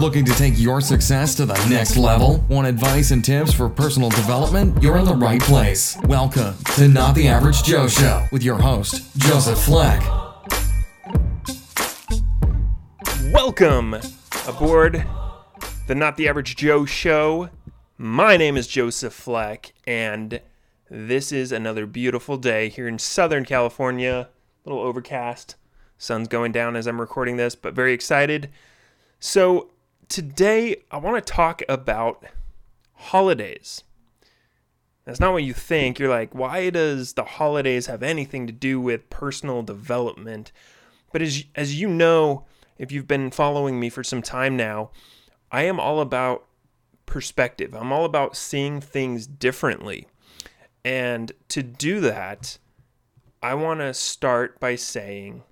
Looking to take your success to the next level? Want advice and tips for personal development? You're in the right place. Welcome to Not the Average Joe Show with your host, Joseph Fleck. Welcome aboard the Not the Average Joe Show. My name is Joseph Fleck, and this is another beautiful day here in Southern California. A little overcast. Sun's going down as I'm recording this, but very excited. So, today I want to talk about holidays. That's not what you think. You're like, why does the holidays have anything to do with personal development? But as as you know, if you've been following me for some time now, I am all about perspective. I'm all about seeing things differently. And to do that, I want to start by saying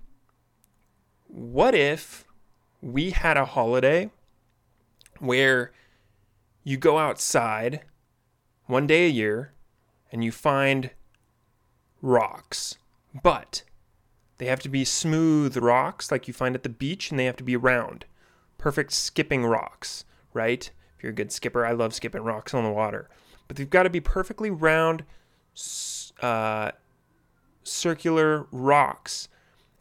what if we had a holiday where you go outside one day a year and you find rocks, but they have to be smooth rocks like you find at the beach and they have to be round. Perfect skipping rocks, right? If you're a good skipper, I love skipping rocks on the water. But they've got to be perfectly round, uh, circular rocks.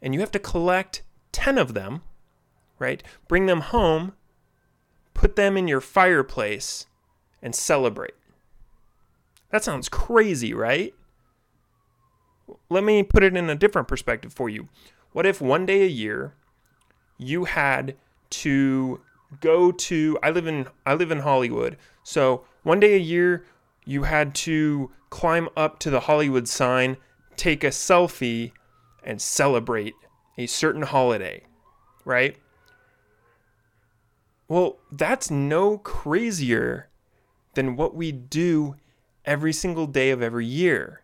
And you have to collect 10 of them, right? Bring them home, put them in your fireplace, and celebrate. That sounds crazy, right? Let me put it in a different perspective for you. What if one day a year you had to go to I live in I live in Hollywood. So one day a year you had to climb up to the Hollywood sign, take a selfie and celebrate a certain holiday, right? Well, that's no crazier than what we do every single day of every year.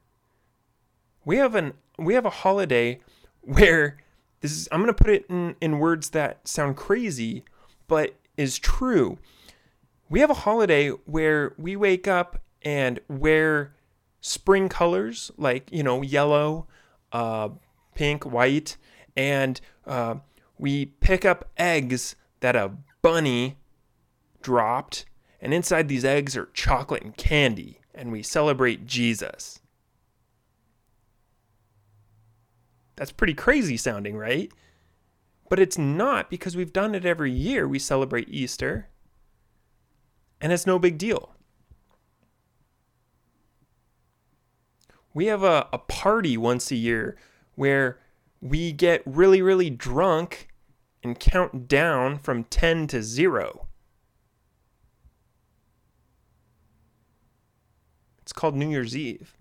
We have an we have a holiday where this is I'm going to put it in in words that sound crazy but is true. We have a holiday where we wake up and wear spring colors like, you know, yellow, uh, pink, white, and uh, we pick up eggs that a bunny dropped, and inside these eggs are chocolate and candy, and we celebrate Jesus. That's pretty crazy sounding, right? But it's not because we've done it every year. We celebrate Easter, and it's no big deal. We have a, a party once a year where we get really, really drunk and count down from 10 to 0. It's called New Year's Eve,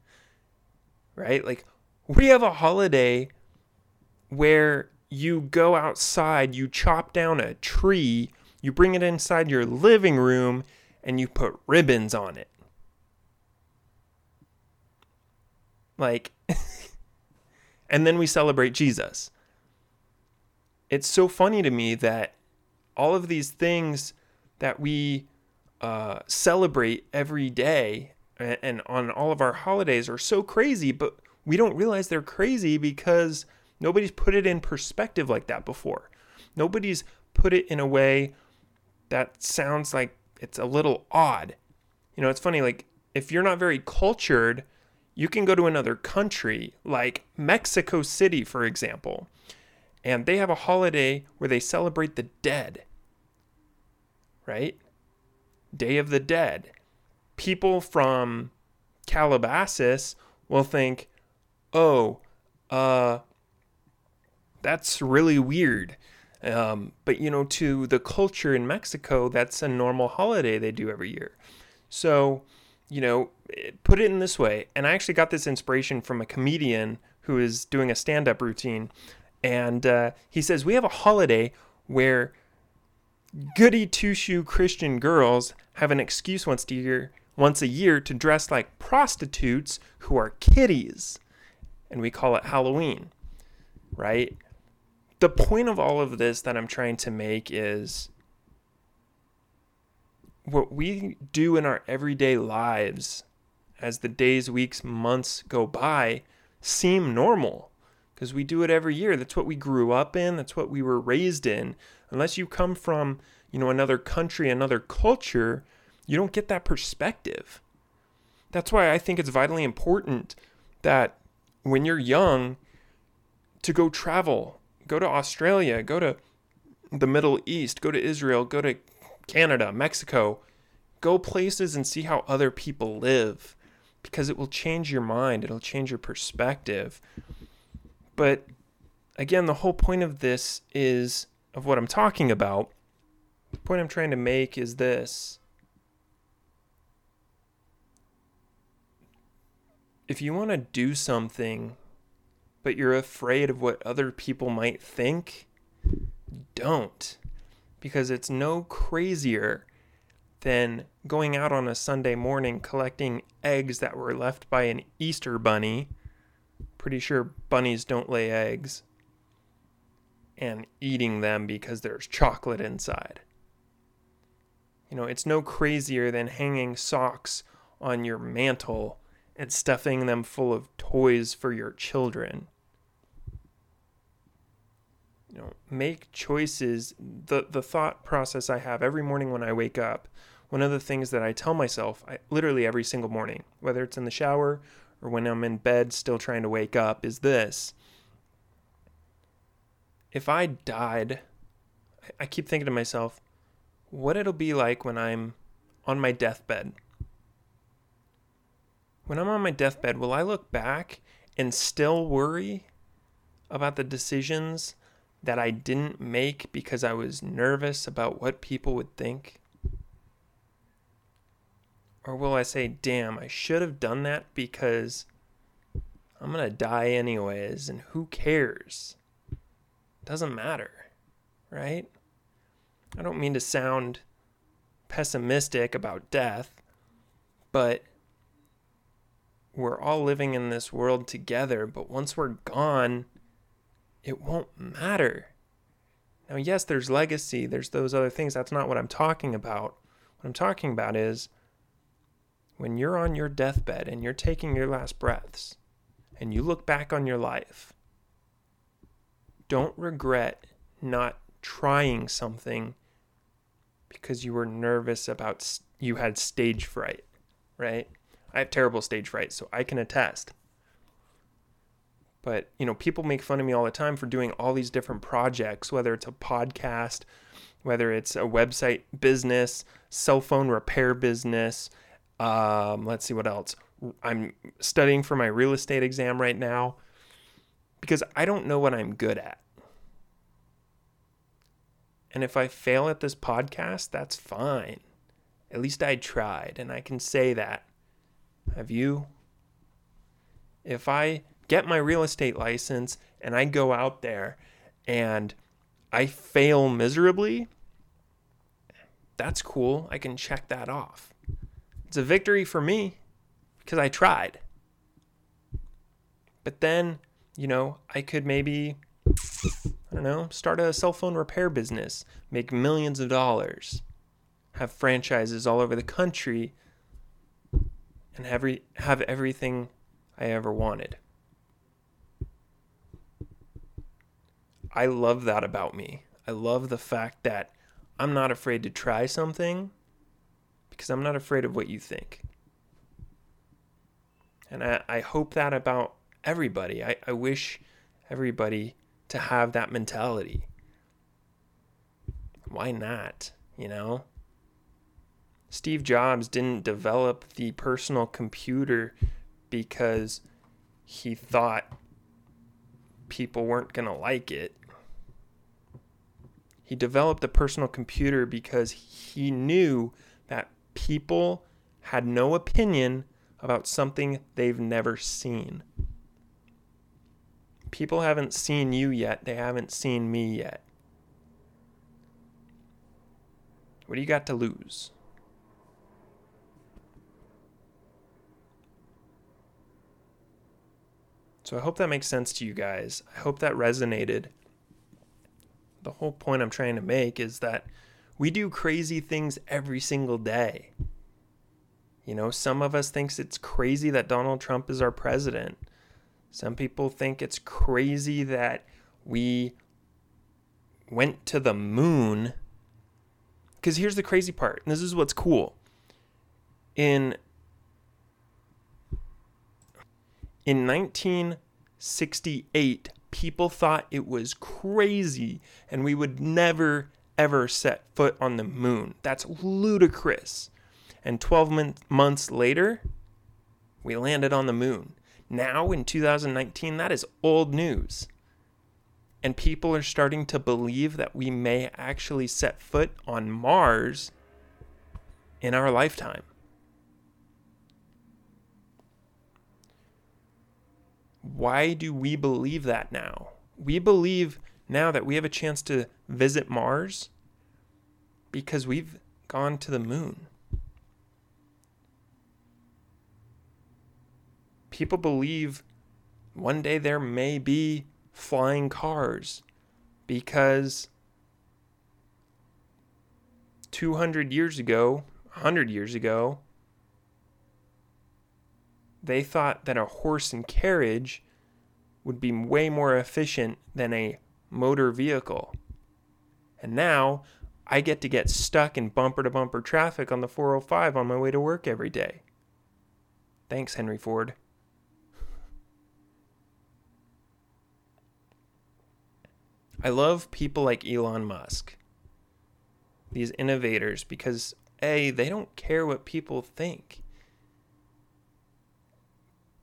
right? Like, we have a holiday where you go outside, you chop down a tree, you bring it inside your living room, and you put ribbons on it. Like, and then we celebrate Jesus. It's so funny to me that all of these things that we uh, celebrate every day and, and on all of our holidays are so crazy, but we don't realize they're crazy because Nobody's put it in perspective like that before. Nobody's put it in a way that sounds like it's a little odd. You know, it's funny, like, if you're not very cultured, you can go to another country, like Mexico City, for example, and they have a holiday where they celebrate the dead, right? Day of the Dead. People from Calabasas will think, oh, uh, that's really weird. Um, but you know, to the culture in Mexico, that's a normal holiday they do every year. So, you know, put it in this way. And I actually got this inspiration from a comedian who is doing a stand up routine. And uh, he says, We have a holiday where goody two shoe Christian girls have an excuse once a year. Once a year to dress like prostitutes who are kiddies, And we call it Halloween, right? the point of all of this that I'm trying to make is what we do in our everyday lives as the days, weeks, months go by seem normal because we do it every year. That's what we grew up in, that's what we were raised in. Unless you come from, you know, another country, another culture, you don't get that perspective. That's why I think it's vitally important that when you're young to go travel, go to Australia, go to the Middle East, go to Israel, go to Canada, Mexico, go places and see how other people live because it will change your mind, it'll change your perspective. But again, the whole point of this is of what I'm talking about. The point I'm trying to make is this. If you want to do something, but you're afraid of what other people might think, don't. Because it's no crazier than going out on a Sunday morning collecting eggs that were left by an Easter bunny. Pretty sure bunnies don't lay eggs. And eating them because there's chocolate inside. You know, it's no crazier than hanging socks on your mantle and stuffing them full of toys for your children. You know, make choices. The the thought process I have every morning when I wake up one of the things that I tell myself I, literally every single morning, whether it's in the shower or when I'm in bed still trying to wake up, is this. If I died, I keep thinking to myself, what it'll be like when I'm on my deathbed. When I'm on my deathbed, will I look back and still worry about the decisions that I didn't make because I was nervous about what people would think? Or will I say, damn, I should have done that because I'm going to die anyways, and who cares? Doesn't matter, right? I don't mean to sound pessimistic about death, but we're all living in this world together, but once we're gone, it won't matter. Now, yes, there's legacy, there's those other things. That's not what I'm talking about. What I'm talking about is when you're on your deathbed and you're taking your last breaths and you look back on your life, don't regret not trying something because you were nervous about you had stage fright, right? I have terrible stage fright, so I can attest. But, you know, people make fun of me all the time for doing all these different projects, whether it's a podcast, whether it's a website business, cell phone repair business, um, let's see what else. I'm studying for my real estate exam right now because I don't know what I'm good at. And if I fail at this podcast, that's fine. At least I tried, and I can say that. Have you? If I get my real estate license and I go out there and I fail miserably, that's cool. I can check that off. It's a victory for me because I tried. But then, you know, I could maybe, I don't know, start a cell phone repair business, make millions of dollars, have franchises all over the country, and have, re- have everything I ever wanted. I love that about me. I love the fact that I'm not afraid to try something because I'm not afraid of what you think. And I, I hope that about everybody. I, I wish everybody to have that mentality. Why not? You know? Steve Jobs didn't develop the personal computer because he thought people weren't going to like it. He developed the personal computer because he knew that people had no opinion about something they've never seen. People haven't seen you yet, they haven't seen me yet. What do you got to lose? So I hope that makes sense to you guys. I hope that resonated. The whole point I'm trying to make is that we do crazy things every single day. You know, some of us thinks it's crazy that Donald Trump is our president. Some people think it's crazy that we went to the moon Because here's the crazy part, and this is what's cool. In in 1968, people thought it was crazy and we would never ever set foot on the moon. That's ludicrous. And 12 mon- months later, we landed on the moon. Now in 2019, that is old news. And people are starting to believe that we may actually set foot on Mars in our lifetime. Why do we believe that now? We believe now that we have a chance to visit Mars because we've gone to the moon. People believe one day there may be flying cars because 200 years ago, 100 years ago, they thought that a horse and carriage would be way more efficient than a motor vehicle. And now I get to get stuck in bumper to bumper traffic on the 405 on my way to work every day. Thanks, Henry Ford. I love people like Elon Musk, these innovators, because A, they don't care what people think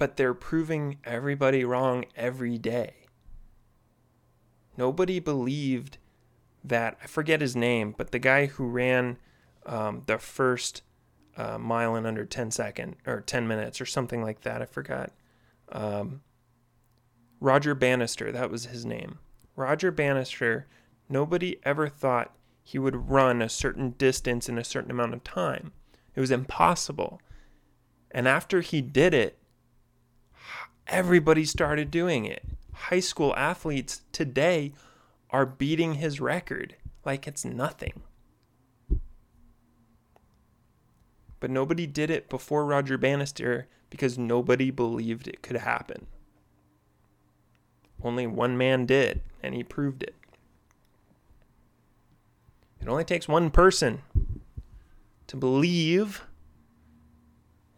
but they're proving everybody wrong every day. Nobody believed that, I forget his name, but the guy who ran um, the first uh, mile in under 10 second or 10 minutes or something like that. I forgot. Um, Roger Bannister, that was his name. Roger Bannister, nobody ever thought he would run a certain distance in a certain amount of time. It was impossible. And after he did it, everybody started doing it. High school athletes today are beating his record like it's nothing. But nobody did it before Roger Bannister because nobody believed it could happen. Only one man did, and he proved it. It only takes one person to believe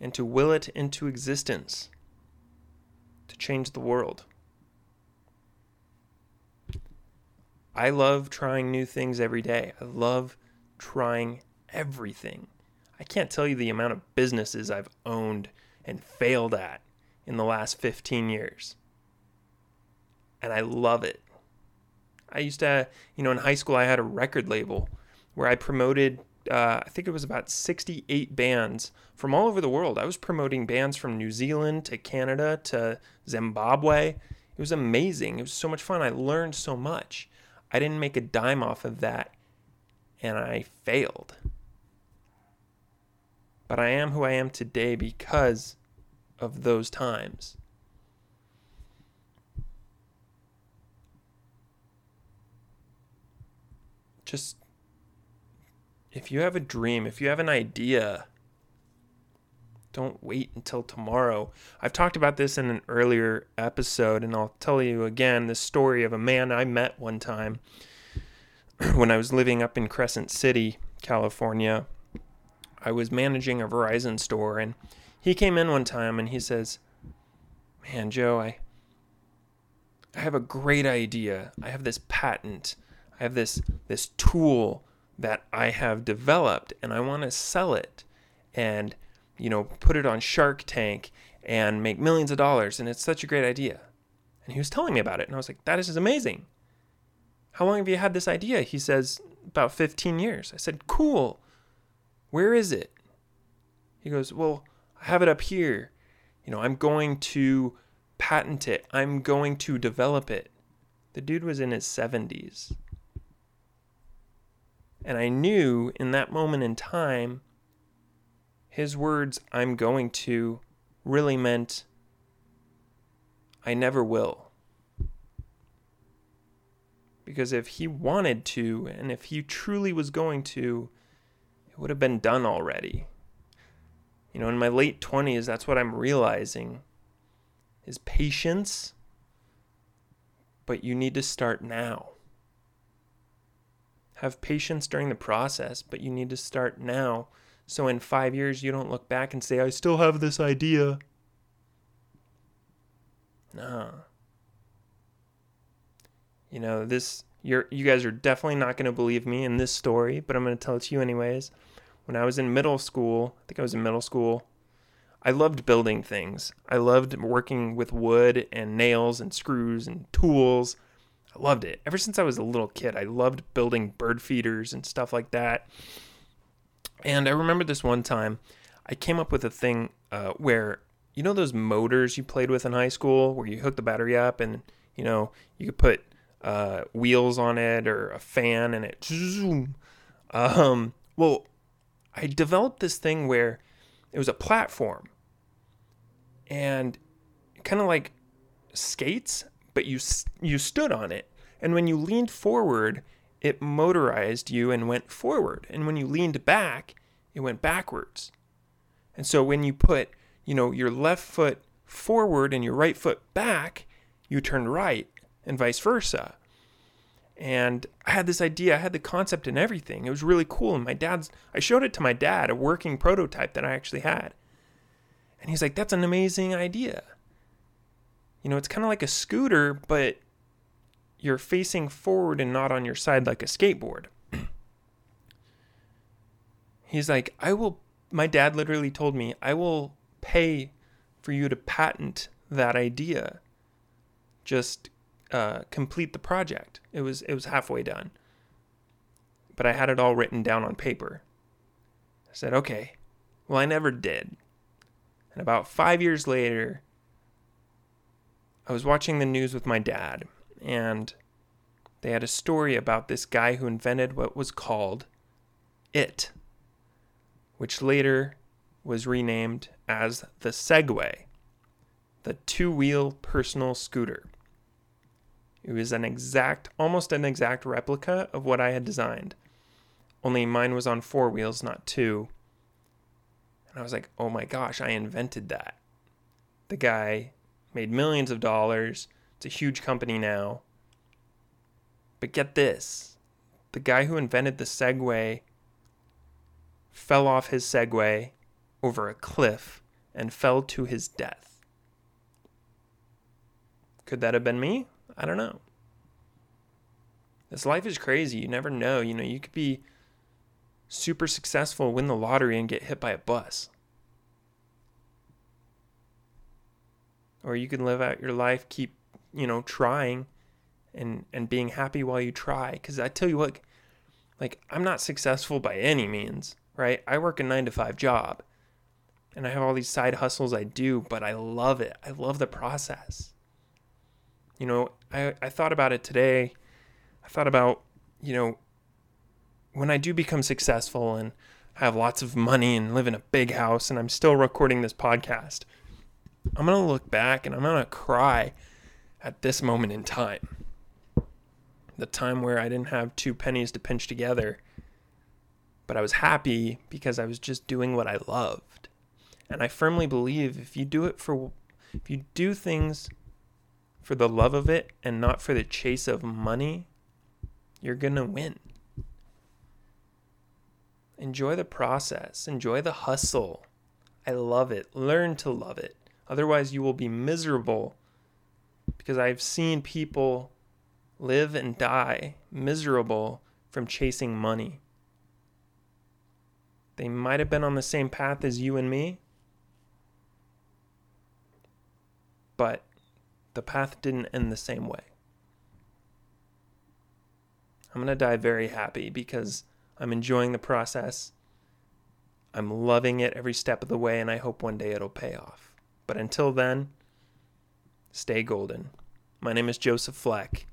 and to will it into existence to change the world. I love trying new things every day. I love trying everything. I can't tell you the amount of businesses I've owned and failed at in the last 15 years. And I love it. I used to, you know, in high school, I had a record label where I promoted uh, I think it was about 68 bands from all over the world. I was promoting bands from New Zealand to Canada to Zimbabwe. It was amazing. It was so much fun. I learned so much. I didn't make a dime off of that, and I failed. But I am who I am today because of those times. Just if you have a dream, if you have an idea, don't wait until tomorrow. I've talked about this in an earlier episode, and I'll tell you again the story of a man I met one time when I was living up in Crescent City, California. I was managing a Verizon store, and he came in one time and he says, Man, Joe, I, I have a great idea. I have this patent. I have this this tool that I have developed and I want to sell it and you know put it on Shark Tank and make millions of dollars and it's such a great idea. And he was telling me about it and I was like that is amazing. How long have you had this idea? He says about 15 years. I said, "Cool. Where is it?" He goes, "Well, I have it up here. You know, I'm going to patent it. I'm going to develop it." The dude was in his 70s. And I knew in that moment in time, his words, I'm going to, really meant, I never will. Because if he wanted to, and if he truly was going to, it would have been done already. You know, in my late 20s, that's what I'm realizing is patience, but you need to start now. have patience during the process, but you need to start now. So in five years, you don't look back and say, I still have this idea. No. You know, this you're you guys are definitely not going to believe me in this story, but I'm going to tell it to you anyways. When I was in middle school, I think I was in middle school, I loved building things. I loved working with wood and nails and screws and tools. I loved it. Ever since I was a little kid, I loved building bird feeders and stuff like that. And I remember this one time, I came up with a thing uh, where, you know, those motors you played with in high school where you hook the battery up and, you know, you could put uh, wheels on it or a fan and it. Zoom. Um, well, I developed this thing where it was a platform and kind of like skates, but you you stood on it. And when you leaned forward, it motorized you and went forward. And when you leaned back, it went backwards. And so when you put, you know, your left foot forward and your right foot back, you turn right and vice versa. And I had this idea, I had the concept and everything. It was really cool. And my dad's, I showed it to my dad, a working prototype that I actually had. And he's like, that's an amazing idea. You know, it's kind of like a scooter, but you're facing forward and not on your side like a skateboard. he's like, I will, my dad literally told me, I will pay for you to patent that idea. Just uh, complete the project. It was it was halfway done, but I had it all written down on paper. I said, okay. Well, I never did. And about five years later, I was watching the news with my dad, and they had a story about this guy who invented what was called it, which later was renamed as the Segway, the two wheel personal scooter. It was an exact, almost an exact replica of what I had designed. Only mine was on four wheels, not two. And I was like, oh my gosh, I invented that. The guy made millions of dollars. It's a huge company now. But get this the guy who invented the Segway fell off his Segway over a cliff and fell to his death. Could that have been me? I don't know. This life is crazy. You never know. You know, you could be super successful, win the lottery, and get hit by a bus. Or you can live out your life, keep, you know, trying and and being happy while you try. Cause I tell you what, like I'm not successful by any means, right? I work a nine to five job and I have all these side hustles I do, but I love it. I love the process. You know, I, I thought about it today. I thought about, you know, when I do become successful and I have lots of money and live in a big house and I'm still recording this podcast, I'm going to look back and I'm going to cry at this moment in time. The time where I didn't have two pennies to pinch together, but I was happy because I was just doing what I loved. And I firmly believe if you do it for, if you do things for the love of it and not for the chase of money, you're going to win. Enjoy the process, enjoy the hustle. I love it. Learn to love it. Otherwise, you will be miserable because I've seen people live and die miserable from chasing money. They might have been on the same path as you and me, but the path didn't end the same way. I'm going to die very happy because I'm enjoying the process. I'm loving it every step of the way, and I hope one day it'll pay off. But until then, stay golden. My name is Joseph Fleck,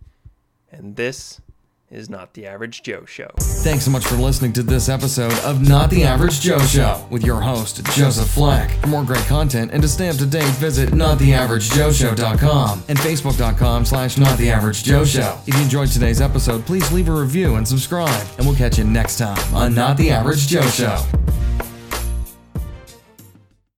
and this is Not the Average Joe Show. Thanks so much for listening to this episode of Not the Average Joe Show with your host, Joseph Fleck. For more great content and to stay up to date, visit nottheaveragejoeshow.com and facebook.com slash nottheaveragejoeshow. If you enjoyed today's episode, please leave a review and subscribe, and we'll catch you next time on Not the Average Joe Show.